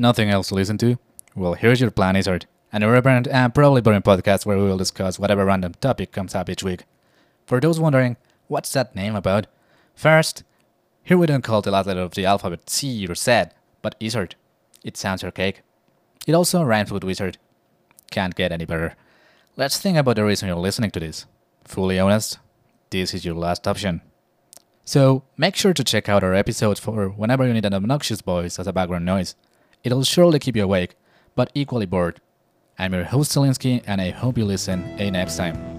Nothing else to listen to? Well, here's your plan, Izzard, an irreverent and probably boring podcast where we will discuss whatever random topic comes up each week. For those wondering, what's that name about? First, here we don't call the last letter of the alphabet C or Z, but Izzard. It sounds archaic. It also rhymes with wizard. Can't get any better. Let's think about the reason you're listening to this. Fully honest, this is your last option. So make sure to check out our episodes for whenever you need an obnoxious voice as a background noise. It'll surely keep you awake, but equally bored. I'm your host Zelinsky, and I hope you listen a next time.